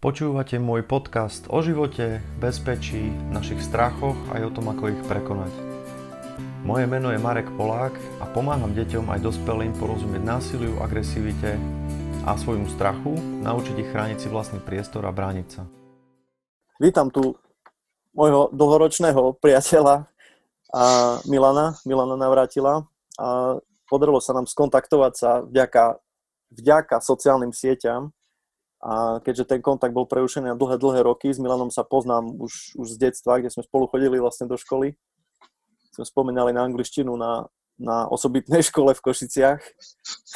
Počúvate môj podcast o živote, bezpečí, našich strachoch aj o tom, ako ich prekonať. Moje meno je Marek Polák a pomáham deťom aj dospelým porozumieť násiliu, agresivite a svojmu strachu, naučiť ich chrániť si vlastný priestor a brániť sa. Vítam tu môjho dlhoročného priateľa a Milana, Milana Navrátila. A podarilo sa nám skontaktovať sa vďaka, vďaka sociálnym sieťam, a keďže ten kontakt bol prerušený na dlhé, dlhé roky, s Milanom sa poznám už, už z detstva, kde sme spolu chodili vlastne do školy. Sme spomínali na angličtinu na, na osobitnej škole v Košiciach.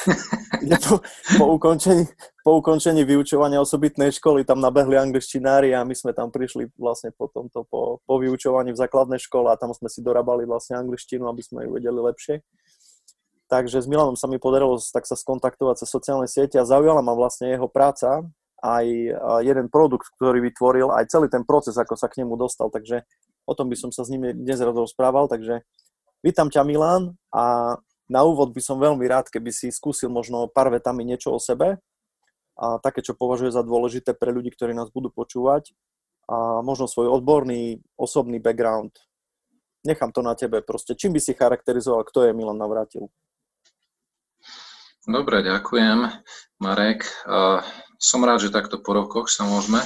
kde po, po, ukončení, po ukončení vyučovania osobitnej školy tam nabehli angličtinári a my sme tam prišli vlastne po tomto, po, po vyučovaní v základnej škole a tam sme si dorabali vlastne angličtinu, aby sme ju vedeli lepšie. Takže s Milanom sa mi podarilo tak sa skontaktovať cez sociálne siete a zaujala ma vlastne jeho práca, aj jeden produkt, ktorý vytvoril, aj celý ten proces, ako sa k nemu dostal. Takže o tom by som sa s ním dnes rád rozprával. Takže vítam ťa Milan a na úvod by som veľmi rád, keby si skúsil možno pár vetami niečo o sebe a také, čo považuje za dôležité pre ľudí, ktorí nás budú počúvať a možno svoj odborný, osobný background. Nechám to na tebe. Proste čím by si charakterizoval, kto je Milan Navrátil? Dobre, ďakujem, Marek. Som rád, že takto po rokoch sa môžeme.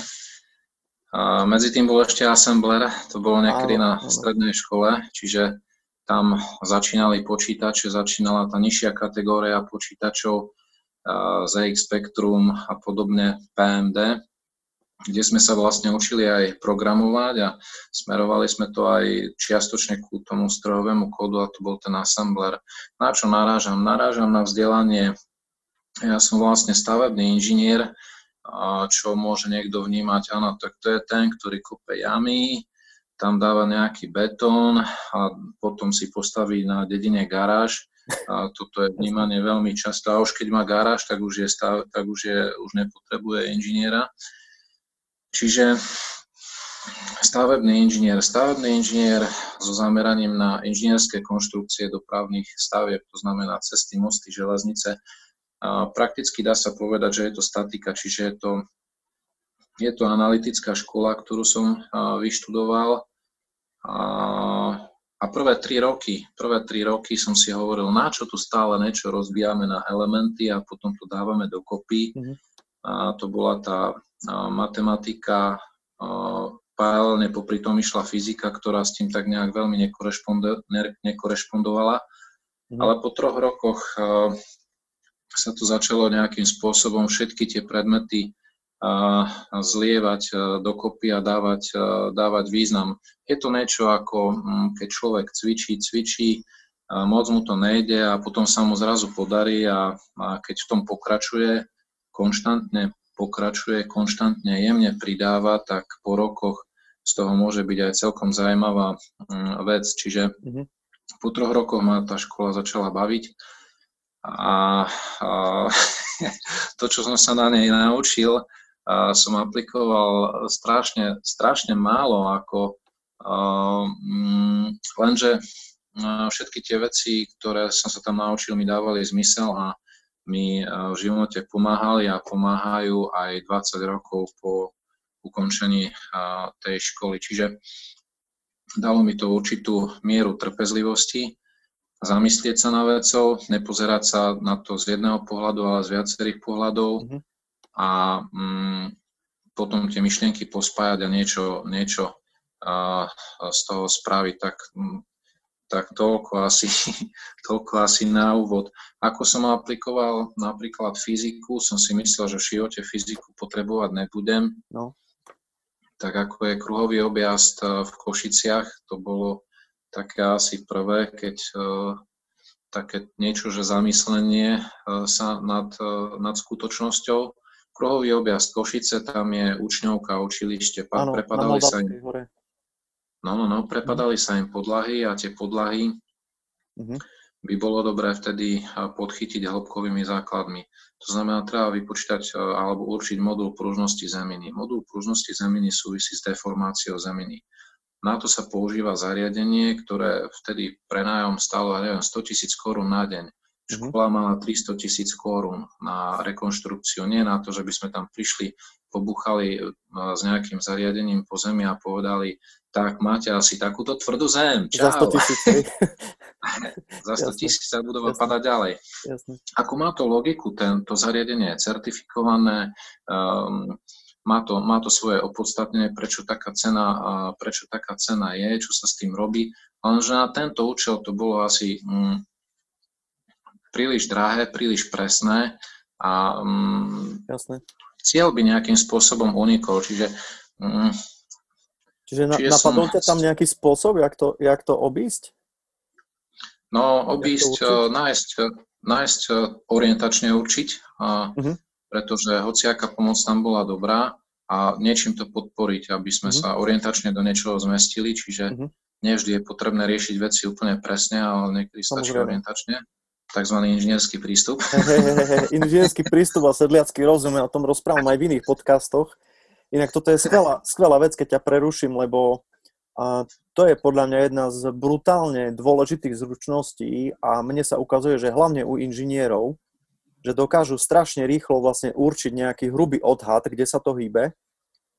Medzi tým bol ešte Assembler, to bolo niekedy na strednej škole, čiže tam začínali počítače, začínala tá nižšia kategória počítačov, ZX Spectrum a podobne PMD kde sme sa vlastne učili aj programovať a smerovali sme to aj čiastočne ku tomu strojovému kódu a to bol ten assembler. Na čo narážam? Narážam na vzdelanie. Ja som vlastne stavebný inžinier, čo môže niekto vnímať, áno, tak to je ten, ktorý kope jamy, tam dáva nejaký betón a potom si postaví na dedine garáž. A toto je vnímanie veľmi často. A už keď má garáž, tak už, je stav, tak už, je, už nepotrebuje inžiniera. Čiže stavebný inžinier, stavebný inžinier so zameraním na inžinierské konštrukcie dopravných stavieb, to znamená cesty, mosty, železnice. Prakticky dá sa povedať, že je to statika, čiže je to, je to analytická škola, ktorú som vyštudoval. A, a prvé tri roky, prvé tri roky som si hovoril, na čo tu stále niečo rozbijame na elementy a potom to dávame dokopy. Mm-hmm. A to bola tá matematika, paralelne popri tom išla fyzika, ktorá s tým tak nejak veľmi nekorešpondovala. Mm. Ale po troch rokoch sa to začalo nejakým spôsobom všetky tie predmety zlievať dokopy a dávať, dávať význam. Je to niečo ako keď človek cvičí, cvičí, moc mu to nejde a potom sa mu zrazu podarí a, a keď v tom pokračuje konštantne, pokračuje, konštantne jemne pridáva, tak po rokoch z toho môže byť aj celkom zaujímavá mm, vec. Čiže mm-hmm. po troch rokoch ma tá škola začala baviť a, a to, čo som sa na nej naučil, a som aplikoval strašne, strašne málo, ako a, mm, lenže všetky tie veci, ktoré som sa tam naučil, mi dávali zmysel a mi eh, v živote pomáhali a pomáhajú aj 20 rokov po ukončení eh, tej školy. Čiže dalo mi to určitú mieru trpezlivosti, zamyslieť sa na vecov, nepozerať sa na to z jedného pohľadu, ale z viacerých pohľadov mm-hmm. a mm, potom tie myšlienky pospájať a niečo, niečo eh, z toho spraviť. Tak mm, tak toľko asi, toľko asi na úvod. Ako som aplikoval napríklad fyziku, som si myslel, že v živote fyziku potrebovať nebudem. No. Tak ako je kruhový objazd eh, v Košiciach, to bolo také asi prvé, keď uh, také niečo, že zamyslenie uh, sa nad, nad skutočnosťou. Kruhový objazd Košice, tam je učňovka, učilište, ano, prepadali sa im. Hore No, no, no, prepadali sa im podlahy a tie podlahy uh-huh. by bolo dobré vtedy podchytiť hĺbkovými základmi. To znamená, treba vypočítať alebo určiť modul pružnosti zeminy. Modul pružnosti zeminy súvisí s deformáciou zeminy. Na to sa používa zariadenie, ktoré vtedy prenájom stalo, neviem, 100 tisíc korún na deň. Mhm. Škola mala 300 tisíc korún na rekonštrukciu, nie na to, že by sme tam prišli pobuchali s nejakým zariadením po zemi a povedali, tak máte asi takúto tvrdú zem. Čau. Za 100 tisíc. Za 100 tisíc sa budova padať ďalej. Jasne. Ako má to logiku, tento zariadenie je certifikované, um, má to, má to svoje opodstatnenie, prečo taká, cena, uh, prečo taká cena je, čo sa s tým robí, lenže na tento účel to bolo asi um, príliš drahé, príliš presné a um, Jasne. cieľ by nejakým spôsobom unikol, čiže um, Čiže na, Čiže napadol som... ťa tam nejaký spôsob, jak to, jak to obísť? No, obísť, uh, nájsť, nájsť orientačne určiť, uh, uh-huh. pretože hociaká pomoc tam bola dobrá a niečím to podporiť, aby sme uh-huh. sa orientačne do niečoho zmestili, čiže uh-huh. nevždy je potrebné riešiť veci úplne presne, ale niekedy stačí orientačne takzvaný inžinierský prístup. Hey, hey, hey, inžinierský prístup a sedliacký rozum, ja o tom rozprávam aj v iných podcastoch. Inak toto je skvelá, skvelá vec, keď ťa preruším, lebo a to je podľa mňa jedna z brutálne dôležitých zručností a mne sa ukazuje, že hlavne u inžinierov, že dokážu strašne rýchlo vlastne určiť nejaký hrubý odhad, kde sa to hýbe,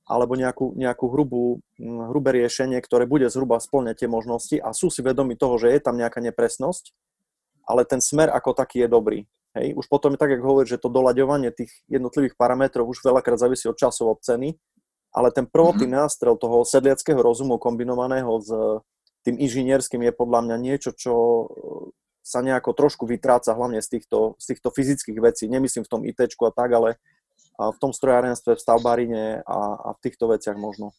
alebo nejakú, nejakú hrubú, hrubé riešenie, ktoré bude zhruba splňať tie možnosti a sú si vedomi toho, že je tam nejaká nepresnosť, ale ten smer ako taký je dobrý. Hej, už potom je tak, ako hovorí, že to doľaďovanie tých jednotlivých parametrov už veľakrát závisí od časov, od ceny, ale ten prvotný mm-hmm. nástrel toho sedliackého rozumu kombinovaného s tým inžinierským je podľa mňa niečo, čo sa nejako trošku vytráca hlavne z týchto, z týchto fyzických vecí. Nemyslím v tom IT a tak, ale v tom strojárenstve, v stavbarine a, a v týchto veciach možno.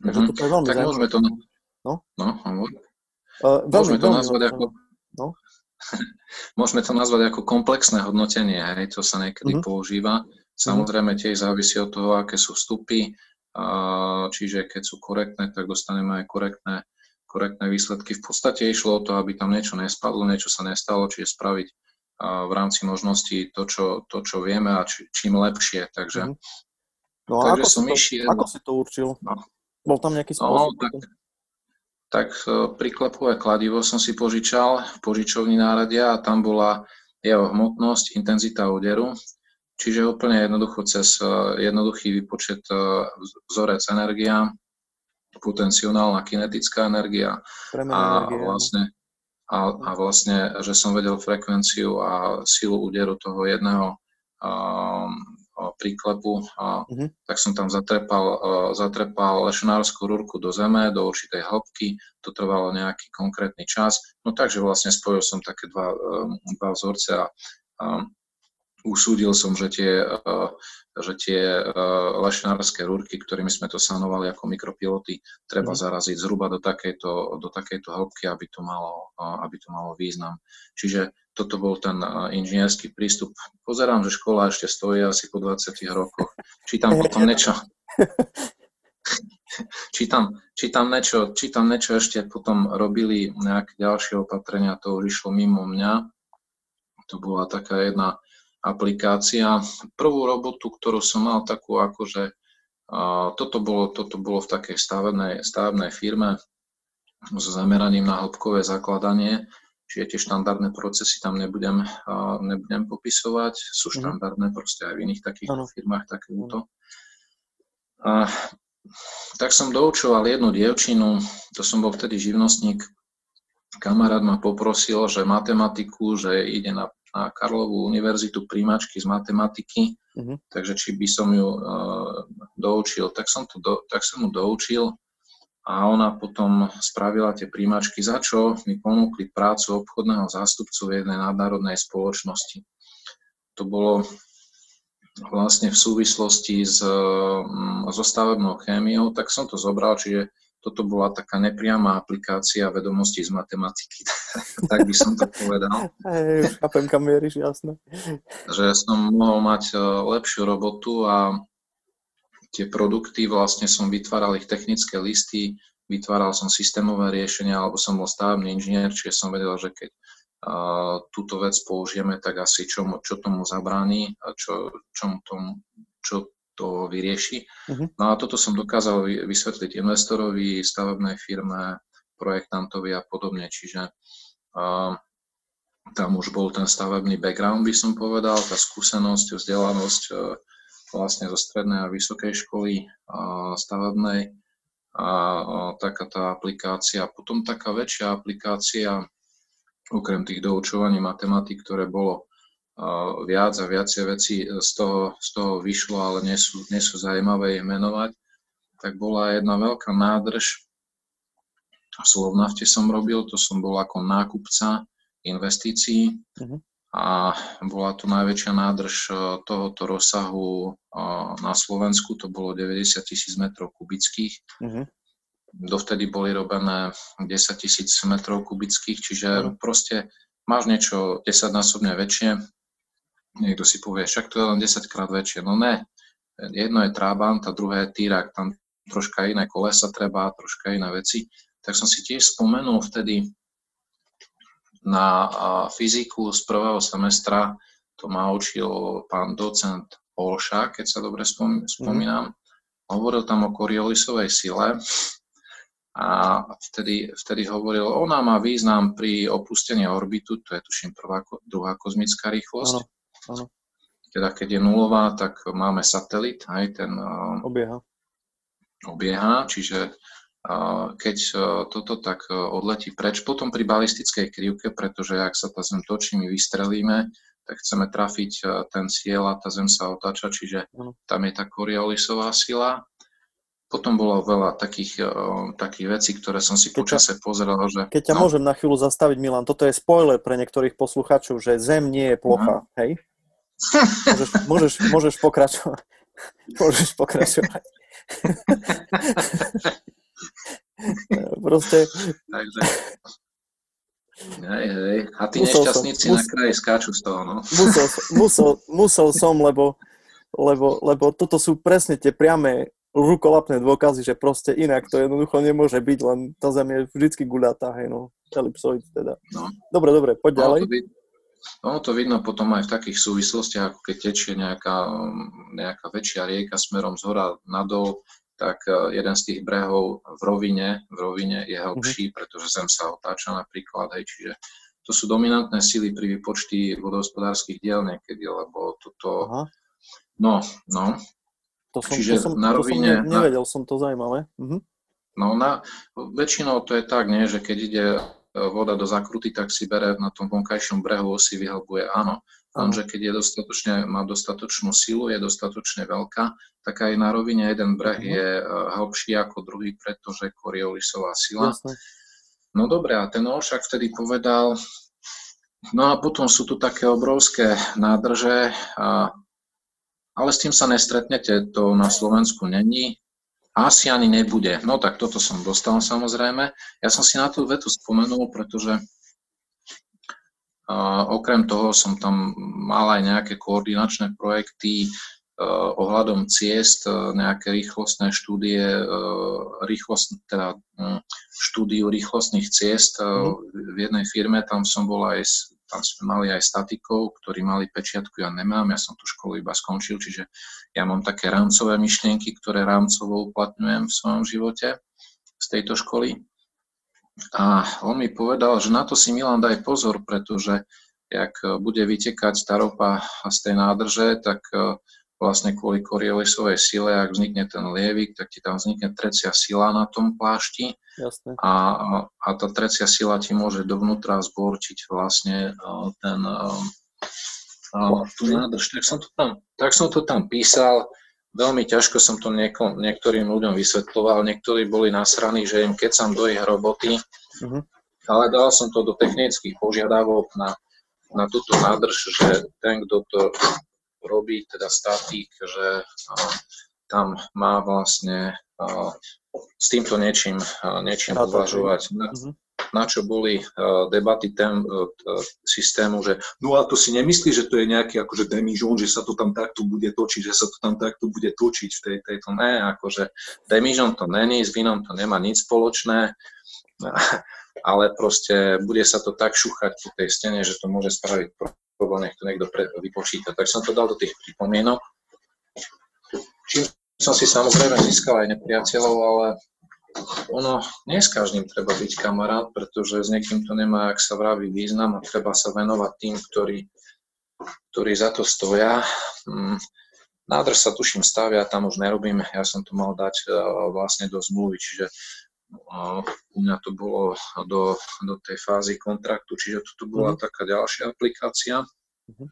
Takže mm-hmm. toto je veľmi tak môžeme to, no? No, uh, veľmi, môžeme to veľmi, nazvať ako... No? Môžeme to nazvať ako komplexné hodnotenie, hej, to sa niekedy mm-hmm. používa. Samozrejme tiež závisí od toho, aké sú vstupy, čiže keď sú korektné, tak dostaneme aj korektné, korektné výsledky. V podstate išlo o to, aby tam niečo nespadlo, niečo sa nestalo, čiže spraviť v rámci možností to, čo, to, čo vieme a či, čím lepšie. Takže, mm-hmm. no, takže ako som si to, išiel... Ako si to určil? No. Bol tam nejaký no, spôsob? No, tak, tak e, priklepové kladivo som si požičal v požičovni náradia a tam bola jeho hmotnosť, intenzita úderu, čiže úplne jednoducho cez e, jednoduchý výpočet e, vzorec energia, potenciálna kinetická energia a vlastne, a, a vlastne, že som vedel frekvenciu a silu úderu toho jedného príklepu, a uh-huh. tak som tam zatrepal, zatrepal lešinárskú rúrku do zeme, do určitej hĺbky, to trvalo nejaký konkrétny čas, no takže vlastne spojil som také dva, dva vzorce a, a usúdil som, že tie, že tie lešinárske rúrky, ktorými sme to sanovali ako mikropiloty, treba uh-huh. zaraziť zhruba do takejto, do takejto hĺbky, aby to malo, aby to malo význam. Čiže toto bol ten inžinierský prístup. Pozerám, že škola ešte stojí asi po 20 rokoch. Čítam potom niečo. čítam, čítam, niečo, čítam niečo ešte potom robili nejaké ďalšie opatrenia, to už išlo mimo mňa. To bola taká jedna aplikácia. Prvú robotu, ktorú som mal takú akože, toto, bolo, toto bolo v takej stavebnej, stavebnej firme so zameraním na hĺbkové zakladanie Čiže tie štandardné procesy tam nebudem, nebudem popisovať, sú mhm. štandardné proste aj v iných takých ano. firmách takéto. A, tak som doučoval jednu dievčinu, to som bol vtedy živnostník, kamarát ma poprosil, že matematiku, že ide na, na Karlovú univerzitu príjmačky z matematiky, uh-huh. takže či by som ju uh, doučil, tak som, to do, tak som mu doučil a ona potom spravila tie príjmačky, za čo mi ponúkli prácu obchodného zástupcu v jednej nadnárodnej spoločnosti. To bolo vlastne v súvislosti s, mm, so stavebnou chémiou, tak som to zobral, čiže toto bola taká nepriama aplikácia vedomostí z matematiky, tak by som to povedal. Chápem, kam mieríš, jasné. Že som mohol mať e, lepšiu robotu a tie produkty, vlastne som vytváral ich technické listy, vytváral som systémové riešenia, alebo som bol stavebný inžinier, čiže som vedel, že keď uh, túto vec použijeme, tak asi čo, čo tomu zabráni, a čo, čo, tomu, čo to vyrieši. Uh-huh. No a toto som dokázal vysvetliť investorovi, stavebnej firme, projektantovi a podobne, čiže uh, tam už bol ten stavebný background, by som povedal, tá skúsenosť, vzdelanosť uh, vlastne zo strednej a vysokej školy stavebnej a taká tá aplikácia. Potom taká väčšia aplikácia, okrem tých doučovaní matematik, ktoré bolo viac a viacej veci z toho, z toho vyšlo, ale nie sú, nie sú zaujímavé je menovať, tak bola jedna veľká nádrž, v Slovnafte som robil, to som bol ako nákupca investícií uh-huh. a bola to najväčšia nádrž e, tohoto rozsahu e, na Slovensku, to bolo 90 tisíc metrov kubických. Uh-huh. Dovtedy boli robené 10 tisíc metrov kubických, čiže uh-huh. proste máš niečo 10 násobne väčšie, niekto si povie, však to je len 10 krát väčšie. No ne, jedno je Trabant a druhé je Týrak, tam troška iné kolesa treba, troška iné veci. Tak som si tiež spomenul vtedy na fyziku z prvého semestra, to ma učil pán docent Olša, keď sa dobre mhm. spomínam. Hovoril tam o Coriolisovej sile a vtedy, vtedy hovoril, ona má význam pri opustení orbitu, to je tuším prvá, druhá kozmická rýchlosť. Ano, ano. Teda keď je nulová, tak máme satelit, aj ten obieha. obieha, čiže keď e, toto tak odletí preč. Potom pri balistickej krivke, pretože ak sa tá zem točí, my vystrelíme, tak chceme trafiť ten cieľ a tá zem sa otáča, čiže tam je tá Coriolisová sila. Potom bolo veľa takých, takých vecí, ktoré som si počase pozeral. Že... Keď ťa no. môžem na chvíľu zastaviť, Milan, toto je spoiler pre niektorých poslucháčov, že Zem nie je plocha, no. hej? Môžeš, môžeš, môžeš pokračovať. Môžeš pokračovať. Proste... Takže... Hej, hej. A tí musel nešťastníci som, mus... na kraji skáču z toho, no. Musel, musel, musel som, lebo, lebo, lebo toto sú presne tie priame rukolapné dôkazy, že proste inak to jednoducho nemôže byť, len tá zem je vždycky guľatá, hej, no, elipsoid teda. No. Dobre, dobre, poď ďalej. Ono to, vidno potom aj v takých súvislostiach, ako keď tečie nejaká, nejaká väčšia rieka smerom z hora nadol, tak e, jeden z tých brehov v rovine, v rovine je hlbší, mm-hmm. pretože Zem sa otáča napríklad, hej, čiže to sú dominantné síly pri vypočti vodohospodárskych diel niekedy, lebo toto, Aha. no, no. To som, čiže to som, na rovine, to som nevedel, na, som to zaujímavé. Mhm. No, na, väčšinou to je tak, nie, že keď ide voda do zakruty, tak si bere na tom vonkajšom brehu, si vyhlbuje, áno lenže keď je dostatočne, má dostatočnú silu, je dostatočne veľká, tak aj na rovine jeden breh uh-huh. je uh, hlbší ako druhý, pretože Coriolisová sila. Jasne. No dobre, a ten však vtedy povedal, no a potom sú tu také obrovské nádrže, a, ale s tým sa nestretnete, to na Slovensku není, asi ani nebude. No tak toto som dostal samozrejme. Ja som si na tú vetu spomenul, pretože Okrem toho som tam mal aj nejaké koordinačné projekty eh, ohľadom ciest, eh, nejaké rýchlostné štúdie, rýchlost, teda hm, štúdiu rýchlostných ciest mhm. v jednej firme, tam som bol aj, tam sme mali aj statikov, ktorí mali pečiatku, ja nemám, ja som tú školu iba skončil, čiže ja mám také rámcové myšlienky, ktoré rámcovo uplatňujem v svojom živote z tejto školy. A on mi povedal, že na to si Milan daj pozor, pretože jak bude vytekať tá ropa z tej nádrže, tak vlastne kvôli Coriolisovej sile, ak vznikne ten lievik, tak ti tam vznikne trecia sila na tom plášti Jasne. A, a tá trecia sila ti môže dovnútra zborčiť vlastne e, ten, e, tú nádrž. Tak som, to tam, tak som to tam písal, veľmi ťažko som to nieko, niektorým ľuďom vysvetloval, niektorí boli nasraní, že im kecam do ich roboty, uh-huh. ale dal som to do technických požiadavok na, na túto nádrž, že ten, kto to robí, teda statik, že tam má vlastne s týmto niečím, niečím uvažovať. Uh-huh na čo boli debaty tém, uh, systému, že no a to si nemyslí, že to je nejaký akože demižon, že sa to tam takto bude točiť, že sa to tam takto bude točiť v tej, tejto, ne, akože demižon to není, s vínom to nemá nič spoločné, ale proste bude sa to tak šúchať po tej stene, že to môže spraviť problém, nech to niekto pre, vypočíta. Tak som to dal do tých pripomienok. Čím som si samozrejme získal aj nepriateľov, ale ono, nie s každým treba byť kamarát, pretože s niekým to nemá, ak sa vraví, význam a treba sa venovať tým, ktorí, ktorí za to stoja. Mm, nádrž sa tuším stavia, tam už nerobím, ja som to mal dať vlastne do zmluvy, čiže u mňa to bolo do, do tej fázy kontraktu, čiže toto bola mm-hmm. taká ďalšia aplikácia. Mm-hmm.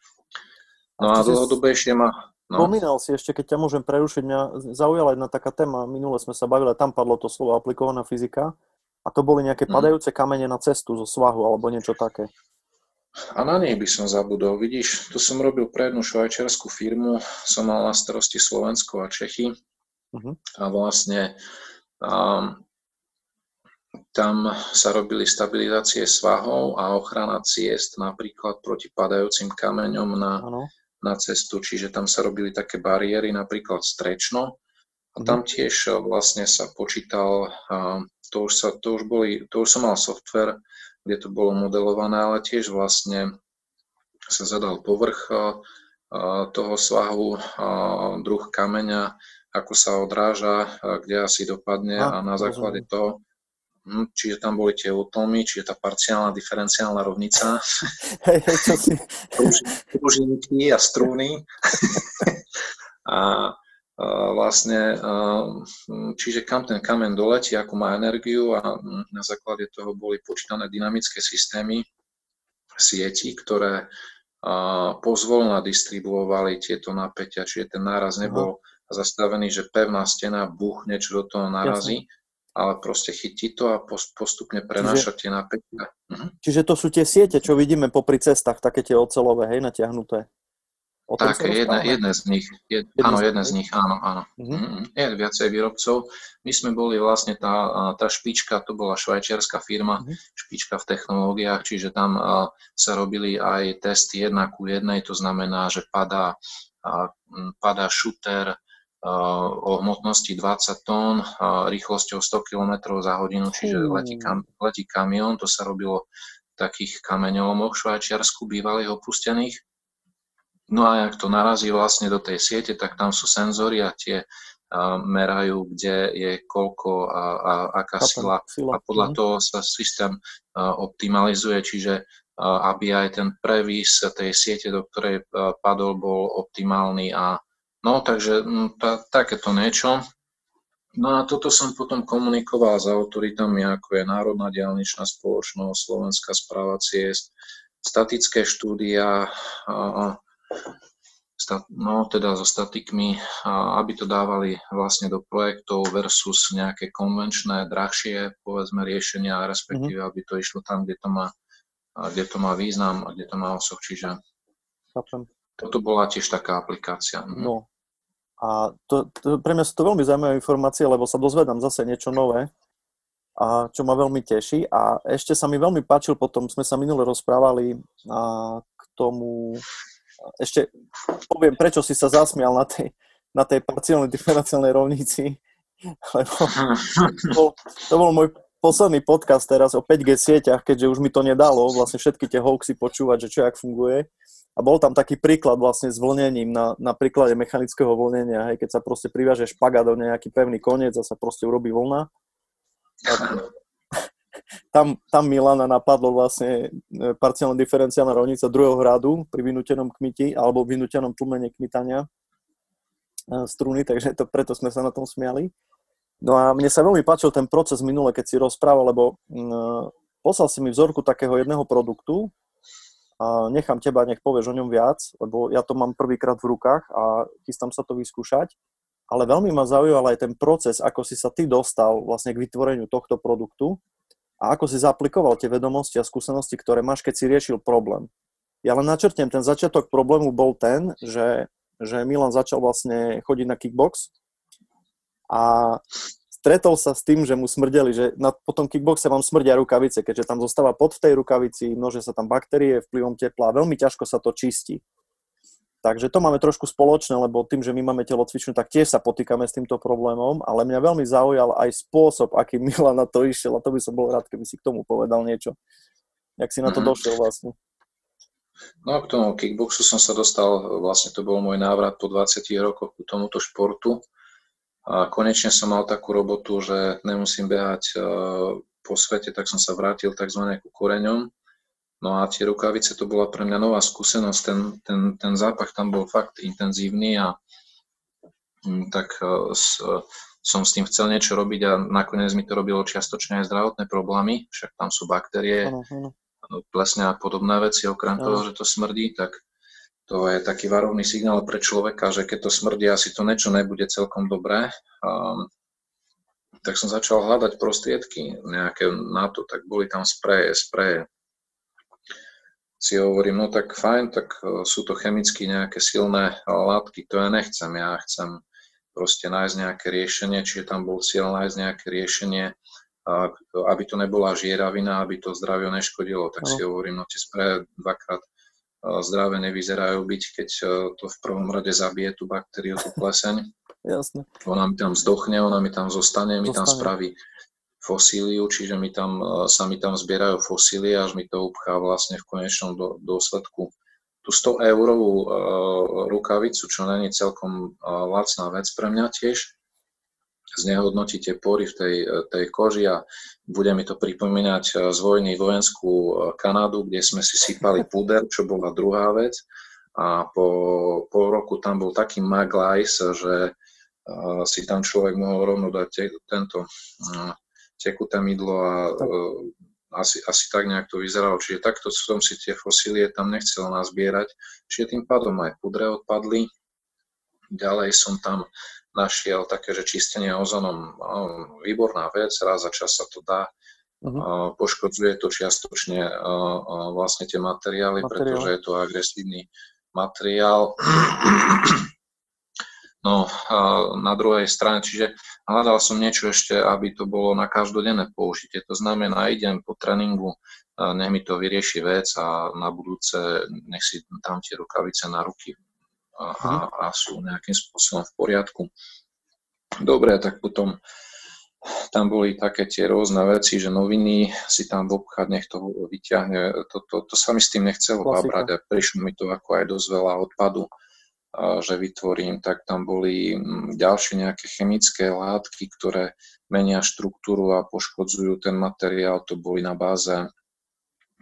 No a, a dlhodobejšie ma... No. Spomínal si ešte, keď ťa môžem prerušiť, mňa zaujala jedna taká téma, minule sme sa bavili, tam padlo to slovo aplikovaná fyzika a to boli nejaké mm. padajúce kamene na cestu zo svahu alebo niečo také. A na nej by som zabudol. Vidíš, to som robil pre jednu švajčiarskú firmu, som mal na starosti Slovensko a Čechy uh-huh. a vlastne um, tam sa robili stabilizácie svahov a ochrana ciest napríklad proti padajúcim kameňom na, na cestu, čiže tam sa robili také bariéry, napríklad strečno. A mhm. tam tiež eh, vlastne sa počítal, to už, sa, to už, boli, to už som mal software, kde to bolo modelované, ale tiež vlastne sa zadal povrch eh, eh, toho svahu, druh kameňa, ako sa odráža, kde asi dopadne a, a na základe toho Hm, čiže tam boli tie útlmy, čiže tá parciálna diferenciálna rovnica. Hej, hej, čo si... Pružinky a strúny. a, vlastne, a, čiže kam ten kamen doletí, akú má energiu a na základe toho boli počítané dynamické systémy sieti, ktoré pozvolna distribuovali tieto napätia, čiže ten náraz nebol Aha. zastavený, že pevná stena buchne, čo do toho narazí, Jasne ale proste chytí to a postupne prenáša tie napätia. Mhm. Čiže to sú tie siete, čo vidíme popri cestách, také tie ocelové, hej, natiahnuté. O tak, jedna, jedna z nich. Jed, áno, jedna z nich, áno, áno. Uh-huh. Je viacej výrobcov. My sme boli vlastne tá, tá špička, to bola švajčiarská firma, uh-huh. špička v technológiách, čiže tam sa robili aj testy jedna ku jednej, to znamená, že padá, padá šuter, o hmotnosti 20 tón, rýchlosťou 100 km za hodinu, čiže letí, kam, letí kamión, to sa robilo v takých kameňolomoch v Švajčiarsku, bývalých opustených. No a ak to narazí vlastne do tej siete, tak tam sú senzory a tie merajú, kde je koľko a, a aká sila. A podľa mhm. toho sa systém optimalizuje, čiže aby aj ten previs tej siete, do ktorej padol, bol optimálny a No, takže mm, tá, takéto niečo. No a toto som potom komunikoval s autoritami, ako je Národná diálničná spoločnosť, Slovenská správa ciest, statické štúdia, no teda so statikmi, aby to dávali vlastne do projektov versus nejaké konvenčné, drahšie, povedzme, riešenia, respektíve, mm-hmm. aby to išlo tam, kde to má, kde to má význam a kde to má osoch, čiže Chápem. toto bola tiež taká aplikácia. Mhm. No, a to, to, pre mňa sú to veľmi zaujímavé informácie, lebo sa dozvedám zase niečo nové, a čo ma veľmi teší. A ešte sa mi veľmi páčil, potom sme sa minule rozprávali a k tomu, ešte poviem, prečo si sa zasmial na tej, na tej parciálnej diferenciálnej rovnici, lebo to bol, to bol môj posledný podcast teraz o 5G sieťach, keďže už mi to nedalo vlastne všetky tie hoaxy počúvať, že čo jak funguje. A bol tam taký príklad vlastne s vlnením na, na príklade mechanického vlnenia, hej, keď sa proste priváže špaga do nejaký pevný koniec a sa proste urobí vlna. tam, tam Milana napadlo vlastne e, parciálna diferenciálna rovnica druhého hradu pri vynútenom kmiti alebo vynútenom tlmení kmitania e, struny, takže to, preto sme sa na tom smiali. No a mne sa veľmi páčil ten proces minule, keď si rozprával, lebo mm, poslal si mi vzorku takého jedného produktu, a nechám teba, nech povieš o ňom viac, lebo ja to mám prvýkrát v rukách a chystám sa to vyskúšať. Ale veľmi ma zaujal aj ten proces, ako si sa ty dostal vlastne k vytvoreniu tohto produktu a ako si zaplikoval tie vedomosti a skúsenosti, ktoré máš, keď si riešil problém. Ja len načrtnem, ten začiatok problému bol ten, že, že Milan začal vlastne chodiť na kickbox a stretol sa s tým, že mu smrdeli, že na, po tom kickboxe vám smrdia rukavice, keďže tam zostáva pod v tej rukavici, množe sa tam baktérie vplyvom tepla a veľmi ťažko sa to čistí. Takže to máme trošku spoločné, lebo tým, že my máme telocvičnú, tak tiež sa potýkame s týmto problémom, ale mňa veľmi zaujal aj spôsob, aký Milan na to išiel a to by som bol rád, keby si k tomu povedal niečo. Jak si na to mm-hmm. došiel vlastne? No k tomu kickboxu som sa dostal, vlastne to bol môj návrat po 20 rokoch ku tomuto športu. A konečne som mal takú robotu, že nemusím behať e, po svete, tak som sa vrátil tzv. ku koreňom. No a tie rukavice, to bola pre mňa nová skúsenosť, ten, ten, ten zápach tam bol fakt intenzívny a mm, tak som s tým chcel niečo robiť a nakoniec mi to robilo čiastočne aj zdravotné problémy, však tam sú baktérie, ano, ano. plesne a podobné veci, okrem ano. toho, že to smrdí, tak to je taký varovný signál pre človeka, že keď to smrdí, asi to niečo nebude celkom dobré. Um, tak som začal hľadať prostriedky nejaké na to, tak boli tam spreje, spreje. Si hovorím, no tak fajn, tak e, sú to chemicky nejaké silné látky, to ja nechcem, ja chcem proste nájsť nejaké riešenie, čiže tam bol cieľ nájsť nejaké riešenie, aby to nebola žieravina, aby to zdraviu neškodilo. Tak no. si hovorím, no tie spreje dvakrát zdravé nevyzerajú byť, keď e, to v prvom rade zabije tú baktériu, tú pleseň. Jasne. Ona mi tam zdochne, ona mi tam zostane, mi tam spraví fosíliu, čiže mi tam, e, sa mi tam zbierajú fosílie, až mi to upchá vlastne v konečnom dôsledku tú 100 eurovú uh, rukavicu, čo není celkom uh, lacná vec pre mňa tiež. Znehodnotí tie pory v tej, tej koži a bude mi to pripomínať z vojny vojenskú Kanadu, kde sme si sypali puder, čo bola druhá vec. A po pol roku tam bol taký maglajs, že si tam človek mohol rovno dať te, tento tekuté mydlo a asi, asi tak nejak to vyzeralo. Čiže takto som si tie fosílie tam nechcel nazbierať. Čiže tým pádom aj pudre odpadli. Ďalej som tam našiel také, že čistenie ozonom, výborná vec, raz za čas sa to dá. Uh-huh. Poškodzuje to čiastočne vlastne tie materiály, Materiál. pretože je to agresívny materiál. No na druhej strane, čiže hľadal som niečo ešte, aby to bolo na každodenné použitie. To znamená, idem po tréningu, nech mi to vyrieši vec a na budúce nech si dám tie rukavice na ruky a, a, sú nejakým spôsobom v poriadku. Dobre, tak potom tam boli také tie rôzne veci, že noviny si tam obchať, nech to vyťahne. To, to, to sa mi s tým nechcelo babrať a prišlo mi to ako aj dosť veľa odpadu že vytvorím, tak tam boli ďalšie nejaké chemické látky, ktoré menia štruktúru a poškodzujú ten materiál. To boli na báze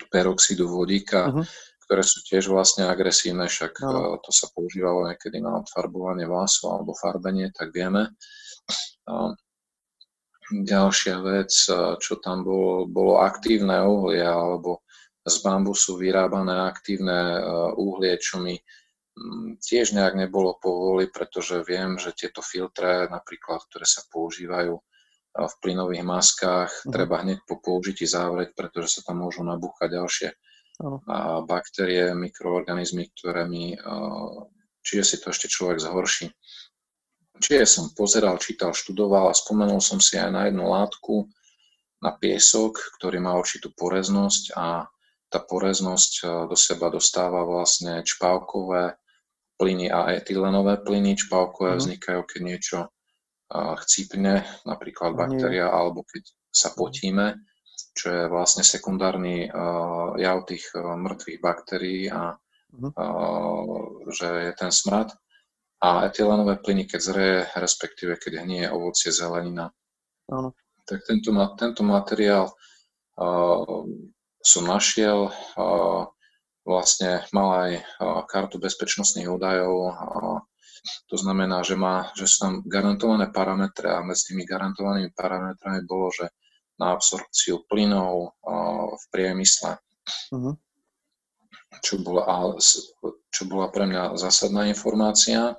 peroxidu vodíka, uh-huh. Ktoré sú tiež vlastne agresívne, však uh-huh. to sa používalo niekedy na odfarbovanie vlasov alebo farbenie, tak vieme. Ďalšia vec, čo tam bolo, bolo aktívne uhlie alebo z bambusu vyrábané aktívne uhlie, čo mi Mm, tiež nejak nebolo povoli, pretože viem, že tieto filtre, napríklad, ktoré sa používajú v plynových maskách, uh-huh. treba hneď po použití zavrieť, pretože sa tam môžu nabúchať ďalšie uh-huh. baktérie, mikroorganizmy, ktoré mi, čiže si to ešte človek zhorší. Čiže som pozeral, čítal, študoval a spomenul som si aj na jednu látku, na piesok, ktorý má určitú poreznosť a tá poreznosť do seba dostáva vlastne čpávkové plyny a etylenové plyny, čpavkové mm. vznikajú, keď niečo chcípne, napríklad baktéria, alebo keď sa potíme, čo je vlastne sekundárny uh, jav tých uh, mŕtvych baktérií a uh, že je ten smrad. A etylenové plyny, keď zreje, respektíve keď hnie ovocie, zelenina. Áno. Tak tento, tento materiál uh, som našiel, uh, vlastne mal aj kartu bezpečnostných údajov. To znamená, že, má, že sú tam garantované parametre a medzi tými garantovanými parametrami bolo, že na absorpciu plynov v priemysle, uh-huh. čo, bola, čo bola pre mňa zásadná informácia.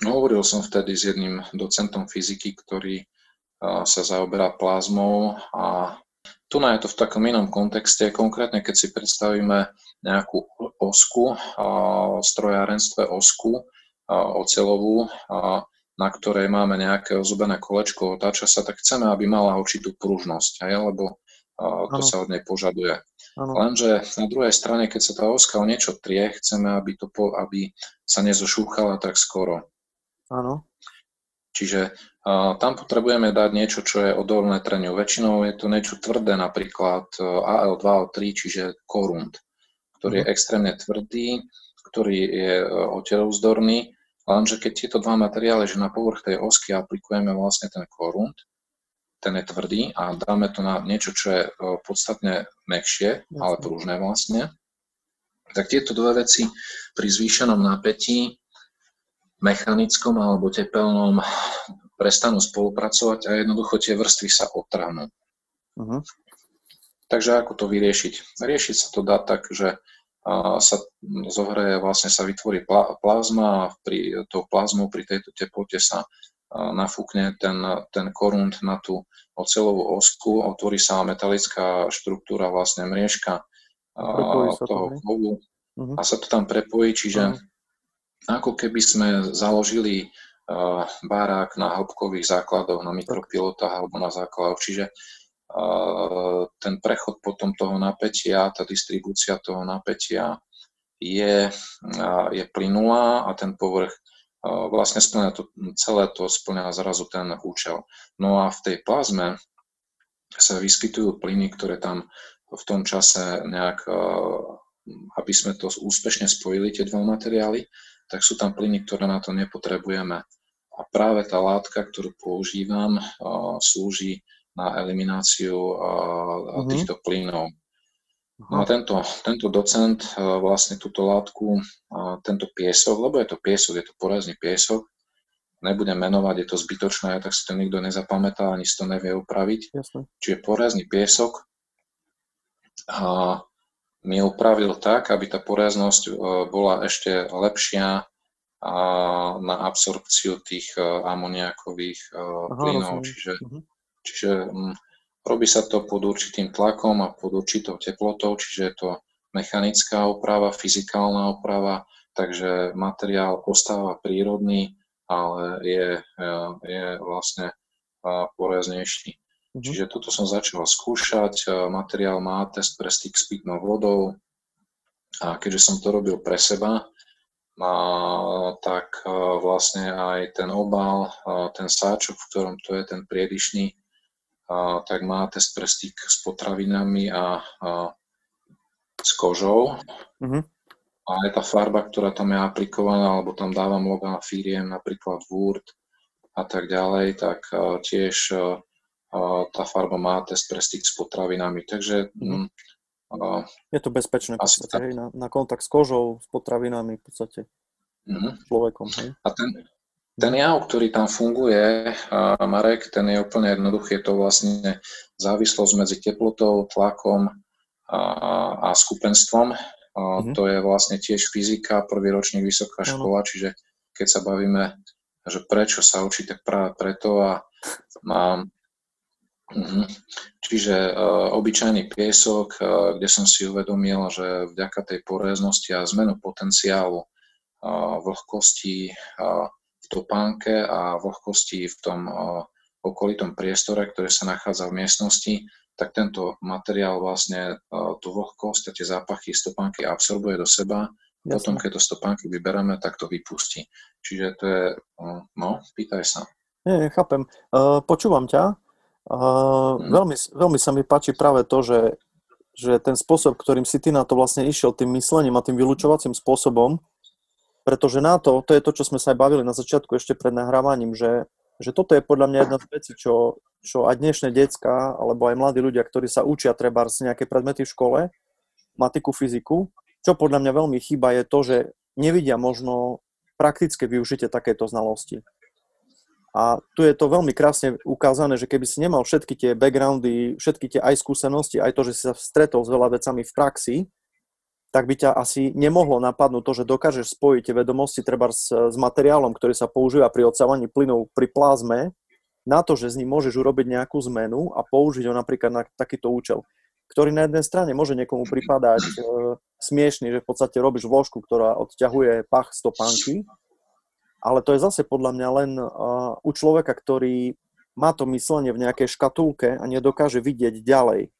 No, hovoril som vtedy s jedným docentom fyziky, ktorý sa zaoberá plazmou a tu je to v takom inom kontexte, konkrétne keď si predstavíme nejakú osku, v strojárenstve osku ocelovú, na ktorej máme nejaké ozubené kolečko, otáča sa, tak chceme, aby mala určitú pružnosť, aj, lebo to ano. sa od nej požaduje. Ano. Lenže na druhej strane, keď sa tá oska o niečo trie, chceme, aby, to po, aby sa nezošúchala tak skoro. Áno. Čiže uh, tam potrebujeme dať niečo, čo je odolné treniu. Väčšinou je to niečo tvrdé, napríklad AL2O3, čiže korund, ktorý je mhm. extrémne tvrdý, ktorý je uh, oteľovzdorný, lenže keď tieto dva materiály, že na povrch tej osky aplikujeme vlastne ten korund, ten je tvrdý a dáme to na niečo, čo je uh, podstatne mekšie, ale pružné vlastne, tak tieto dve veci pri zvýšenom napätí mechanickom alebo tepelnom prestanú spolupracovať a jednoducho tie vrstvy sa otrhnú. Uh-huh. Takže ako to vyriešiť? Riešiť sa to dá tak, že sa zohreje, vlastne sa vytvorí plazma a pri tou plazmou pri tejto teplote sa nafúkne ten, ten korund na tú ocelovú osku, otvorí sa metalická štruktúra, vlastne mriežka toho kovu uh-huh. a sa to tam prepojí, čiže uh-huh. ako keby sme založili barák na hĺbkových základoch, na mikropilotách alebo na základoch, čiže ten prechod potom toho napätia, tá distribúcia toho napätia je, je plynulá a ten povrch vlastne splňa to, celé to splňa zrazu ten účel. No a v tej plazme sa vyskytujú plyny, ktoré tam v tom čase nejak, aby sme to úspešne spojili, tie dva materiály, tak sú tam plyny, ktoré na to nepotrebujeme. A práve tá látka, ktorú používam, slúži na elimináciu uh, týchto plynov. No a tento, tento docent uh, vlastne túto látku, uh, tento piesok, lebo je to piesok, je to porazný piesok, nebudem menovať, je to zbytočné, tak si to nikto nezapamätá, ani si to nevie upraviť. Jasne. Čiže porazný piesok a mi upravil tak, aby tá poreznosť bola ešte lepšia na absorpciu tých amoniakových plynov. Čiže uh-huh. Čiže hm, robí sa to pod určitým tlakom a pod určitou teplotou, čiže je to mechanická oprava, fyzikálna oprava, takže materiál ostáva prírodný, ale je, e, je vlastne poreznejší. Mm-hmm. Čiže toto som začal skúšať. E, materiál má test pre styk s pitnou vodou a keďže som to robil pre seba, a, tak e, vlastne aj ten obal, ten sáčok, v ktorom to je ten priedišný, tak má test pre styk s potravinami a, a s kožou. Mm-hmm. A aj tá farba, ktorá tam je aplikovaná, alebo tam dávam logá firiem, napríklad Word a tak ďalej, tak tiež tá farba má test pre styk s potravinami. Takže mm-hmm. a, je to bezpečné v podstate, tak... na, na kontakt s kožou, s potravinami v podstate. Mm-hmm. Človekom. Hej? A ten, ten jav, ktorý tam funguje, Marek, ten je úplne jednoduchý. Je to vlastne závislosť medzi teplotou, tlakom a, a skupenstvom. Mm-hmm. To je vlastne tiež fyzika, prvý ročník vysoká škola, čiže keď sa bavíme, že prečo sa tak práve preto a, a Uh-huh. Čiže uh, obyčajný piesok, uh, kde som si uvedomil, že vďaka tej poreznosti a zmenu potenciálu uh, vlhkosti, uh, v topánke a vlhkosti v tom okolitom priestore, ktoré sa nachádza v miestnosti, tak tento materiál vlastne tú vlhkosť a tie zápachy z topánky absorbuje do seba. Jasne. Potom, keď to z topánky vyberáme, tak to vypustí. Čiže to je, no, pýtaj sa. Nie, chápem. počúvam ťa. hmm. veľmi, veľmi sa mi páči práve to, že, že ten spôsob, ktorým si ty na to vlastne išiel, tým myslením a tým vylúčovacím spôsobom, pretože na to, to je to, čo sme sa aj bavili na začiatku ešte pred nahrávaním, že, že toto je podľa mňa jedna z vecí, čo, čo aj dnešné decka, alebo aj mladí ľudia, ktorí sa učia treba z nejaké predmety v škole, matiku, fyziku, čo podľa mňa veľmi chýba je to, že nevidia možno praktické využitie takéto znalosti. A tu je to veľmi krásne ukázané, že keby si nemal všetky tie backgroundy, všetky tie aj skúsenosti, aj to, že si sa stretol s veľa vecami v praxi, tak by ťa asi nemohlo napadnúť to, že dokážeš spojiť vedomosti treba s, s materiálom, ktorý sa používa pri odsávaní plynov pri plazme, na to, že z ním môžeš urobiť nejakú zmenu a použiť ho napríklad na takýto účel, ktorý na jednej strane môže niekomu pripadať e, smiešný, že v podstate robíš vložku, ktorá odťahuje pach stopánky, ale to je zase podľa mňa len uh, u človeka, ktorý má to myslenie v nejakej škatulke a nedokáže vidieť ďalej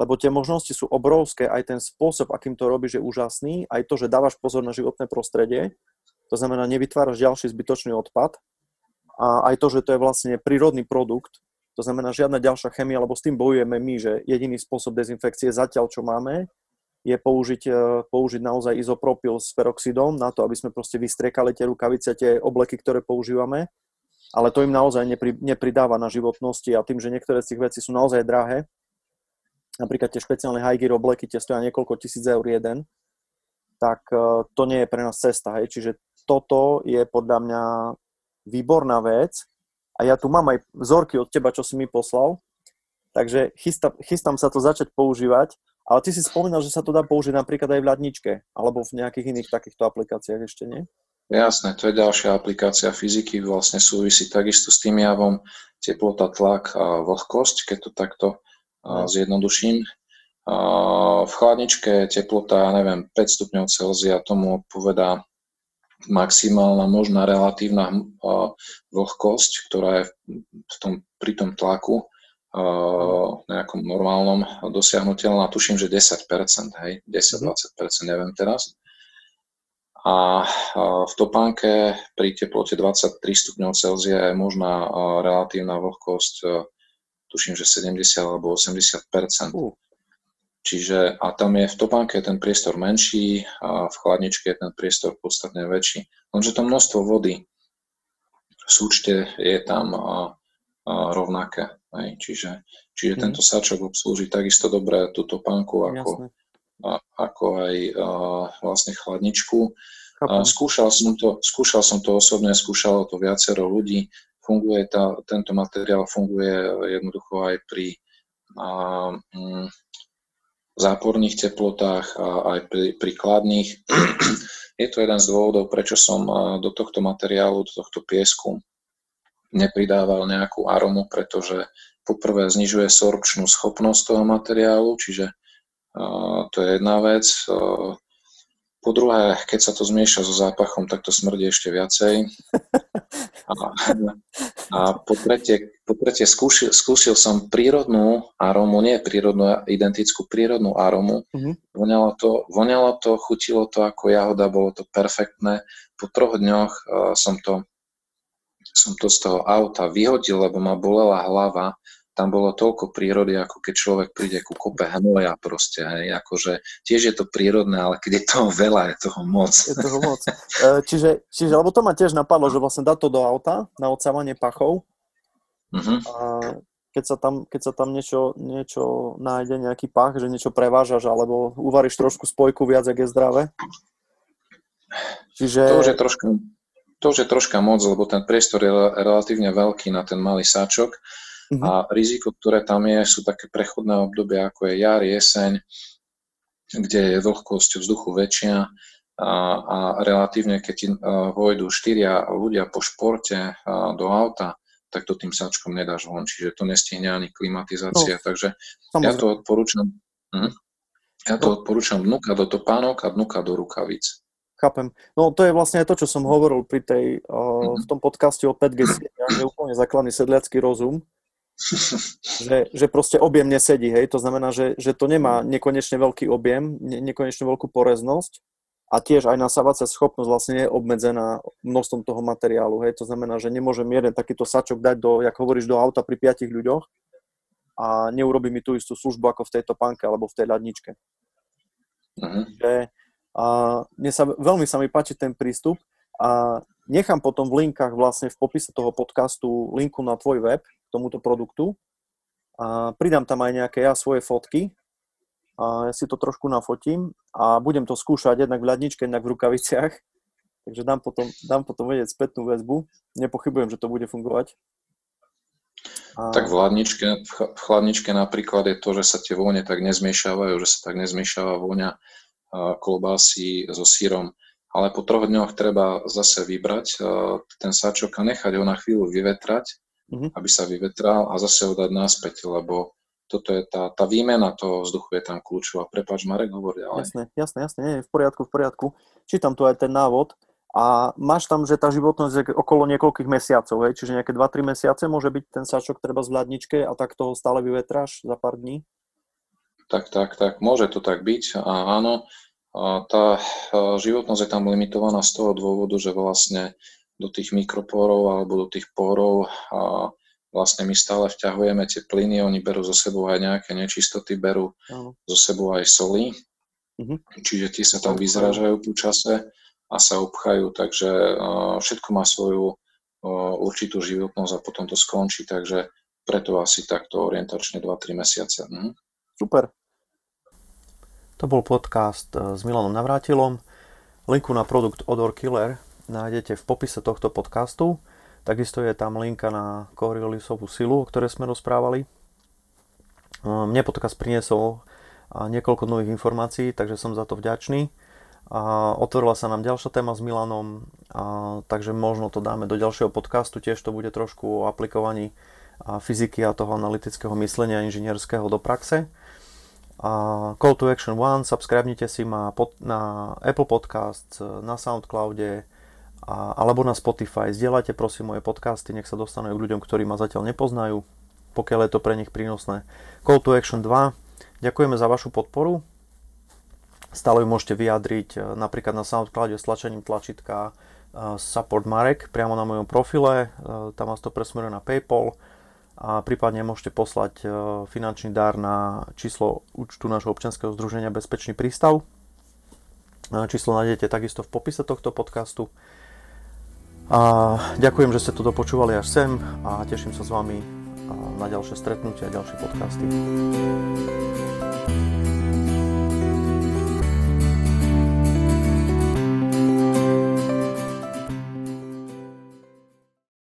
lebo tie možnosti sú obrovské, aj ten spôsob, akým to robíš, je úžasný, aj to, že dávaš pozor na životné prostredie, to znamená, nevytváraš ďalší zbytočný odpad, a aj to, že to je vlastne prírodný produkt, to znamená žiadna ďalšia chemia, lebo s tým bojujeme my, že jediný spôsob dezinfekcie zatiaľ, čo máme, je použiť, e, použiť naozaj izopropyl s peroxidom na to, aby sme proste vystriekali tie rukavice, tie obleky, ktoré používame, ale to im naozaj nepri, nepridáva na životnosti a tým, že niektoré z tých vecí sú naozaj drahé, napríklad tie špeciálne high gear obleky tie stoja niekoľko tisíc eur jeden, tak e, to nie je pre nás cesta, hej. Čiže toto je podľa mňa výborná vec a ja tu mám aj vzorky od teba, čo si mi poslal, takže chystám, chystám sa to začať používať, ale ty si spomínal, že sa to dá použiť napríklad aj v ľadničke, alebo v nejakých iných takýchto aplikáciách ešte, nie? Jasné, to je ďalšia aplikácia fyziky, vlastne súvisí takisto s tým javom teplota, tlak a vlhkosť, keď to takto zjednoduším. V chladničke teplota, neviem, 5 stupňov Celzia, tomu odpovedá maximálna možná relatívna vlhkosť, ktorá je v tom, pri tom tlaku nejakom normálnom dosiahnutelná. Tuším, že 10%, hej, 10-20%, neviem teraz a v topánke pri teplote 23 stupňov Celzia je možná relatívna vlhkosť, tuším, že 70 alebo 80 uh. Čiže a tam je v topánke ten priestor menší a v chladničke je ten priestor podstatne väčší. Lenže to množstvo vody v súčte je tam a, a rovnaké. Hej. Čiže, čiže mm. tento sačok obslúži takisto dobre tú topánku ako, a, ako aj a, vlastne chladničku. A skúšal, som to, skúšal som to osobne, skúšalo to viacero ľudí. Funguje tá, tento materiál funguje jednoducho aj pri a, m, mm, záporných teplotách a aj pri, pri kladných. Je to jeden z dôvodov, prečo som do tohto materiálu, do tohto piesku nepridával nejakú aromu, pretože poprvé znižuje sorpčnú schopnosť toho materiálu, čiže to je jedna vec. Po druhé, keď sa to zmieša so zápachom, tak to smrdí ešte viacej. A, a po tretie, po tretie skúšil, skúšil som prírodnú aromu, nie prírodnú, identickú prírodnú aromu. Mm-hmm. Voňalo, to, voňalo to, chutilo to ako jahoda, bolo to perfektné. Po troch dňoch uh, som to som to z toho auta vyhodil, lebo ma bolela hlava tam bolo toľko prírody, ako keď človek príde ku kope hnoja proste, hej, akože tiež je to prírodné, ale keď je toho veľa, je toho moc. Je toho moc. E, čiže, čiže, lebo to ma tiež napadlo, že vlastne dá to do auta na odsávanie pachov uh-huh. a keď sa tam, keď sa tam niečo, niečo nájde, nejaký pach, že niečo prevážaš, alebo uvaríš trošku spojku viac, ak je zdravé. Čiže... To už je troška, to už je troška moc, lebo ten priestor je relatívne veľký na ten malý sáčok Uh-huh. A riziko, ktoré tam je, sú také prechodné obdobia, ako je jar, jeseň, kde je vlhkosť vzduchu väčšia a, a relatívne, keď ti vojdu štyria ľudia po športe do auta, tak to tým sáčkom nedáš von, čiže to nestihne ani klimatizácia, no, takže samozrejme. ja to odporúčam. Hm? Ja to no. odporúčam vnúka do topánok a vnúka do rukavic. Chápem. No to je vlastne aj to, čo som hovoril pri tej, uh, v tom podcaste o 5G sieťach, je úplne základný sedliacký rozum, že, že proste objem nesedí, hej, to znamená, že, že to nemá nekonečne veľký objem, ne, nekonečne veľkú poreznosť a tiež aj nasávacia schopnosť vlastne je obmedzená množstvom toho materiálu, hej, to znamená, že nemôžem jeden takýto sačok dať do, jak hovoríš, do auta pri piatich ľuďoch a neurobi mi tú istú službu ako v tejto panke alebo v tej ľadničke. Uh-huh. Že, a mne sa, veľmi sa mi páči ten prístup a nechám potom v linkách vlastne v popise toho podcastu linku na tvoj web, tomuto produktu. A pridám tam aj nejaké ja svoje fotky. A ja si to trošku nafotím a budem to skúšať jednak v ľadničke, jednak v rukaviciach. Takže dám potom, dám potom vedieť spätnú väzbu. Nepochybujem, že to bude fungovať. A... Tak v hladničke, v chladničke napríklad je to, že sa tie vône tak nezmiešavajú, že sa tak nezmiešava vôňa klobásy so sírom. Ale po troch dňoch treba zase vybrať ten sačok a nechať ho na chvíľu vyvetrať mm-hmm. aby sa vyvetral a zase ho dať naspäť, lebo toto je tá, tá výmena toho vzduchu je tam kľúčová. Prepač, Marek hovorí, ale... Jasné, jasné, jasné, nie, v poriadku, v poriadku. Čítam tu aj ten návod a máš tam, že tá životnosť je okolo niekoľkých mesiacov, hej? čiže nejaké 2-3 mesiace môže byť ten sačok treba z hľadničke a tak toho stále vyvetráš za pár dní? Tak, tak, tak, môže to tak byť a áno, a tá životnosť je tam limitovaná z toho dôvodu, že vlastne do tých mikropórov alebo do tých pórov a vlastne my stále vťahujeme tie plyny, oni berú zo sebou aj nejaké nečistoty, berú uh-huh. zo sebou aj soli, uh-huh. čiže tie sa tam vyzražajú po čase a sa obchajú, takže uh, všetko má svoju uh, určitú životnosť a potom to skončí, takže preto asi takto orientačne 2-3 mesiace. Uh-huh. Super. To bol podcast s Milanom Navrátilom. Linku na produkt Odor Killer nájdete v popise tohto podcastu. Takisto je tam linka na Coriolisovú silu, o ktorej sme rozprávali. Mne podcast priniesol niekoľko nových informácií, takže som za to vďačný. A otvorila sa nám ďalšia téma s Milanom, a, takže možno to dáme do ďalšieho podcastu, tiež to bude trošku o aplikovaní a fyziky a toho analytického myslenia inžinierského do praxe. A call to action one, subscribnite si ma pod, na Apple Podcast, na Soundcloude a, alebo na Spotify. Zdieľajte prosím moje podcasty, nech sa dostanú k ľuďom, ktorí ma zatiaľ nepoznajú, pokiaľ je to pre nich prínosné. Call to action 2, ďakujeme za vašu podporu Stále ju môžete vyjadriť e, napríklad na SoundCloude s tlačením tlačítka e, Support Marek priamo na mojom profile, e, tam vás to presmeruje na PayPal a prípadne môžete poslať finančný dar na číslo účtu nášho občianskeho združenia Bezpečný prístav. Číslo nájdete takisto v popise tohto podcastu. A ďakujem, že ste to dopočúvali až sem a teším sa s vami na ďalšie stretnutia a ďalšie podcasty.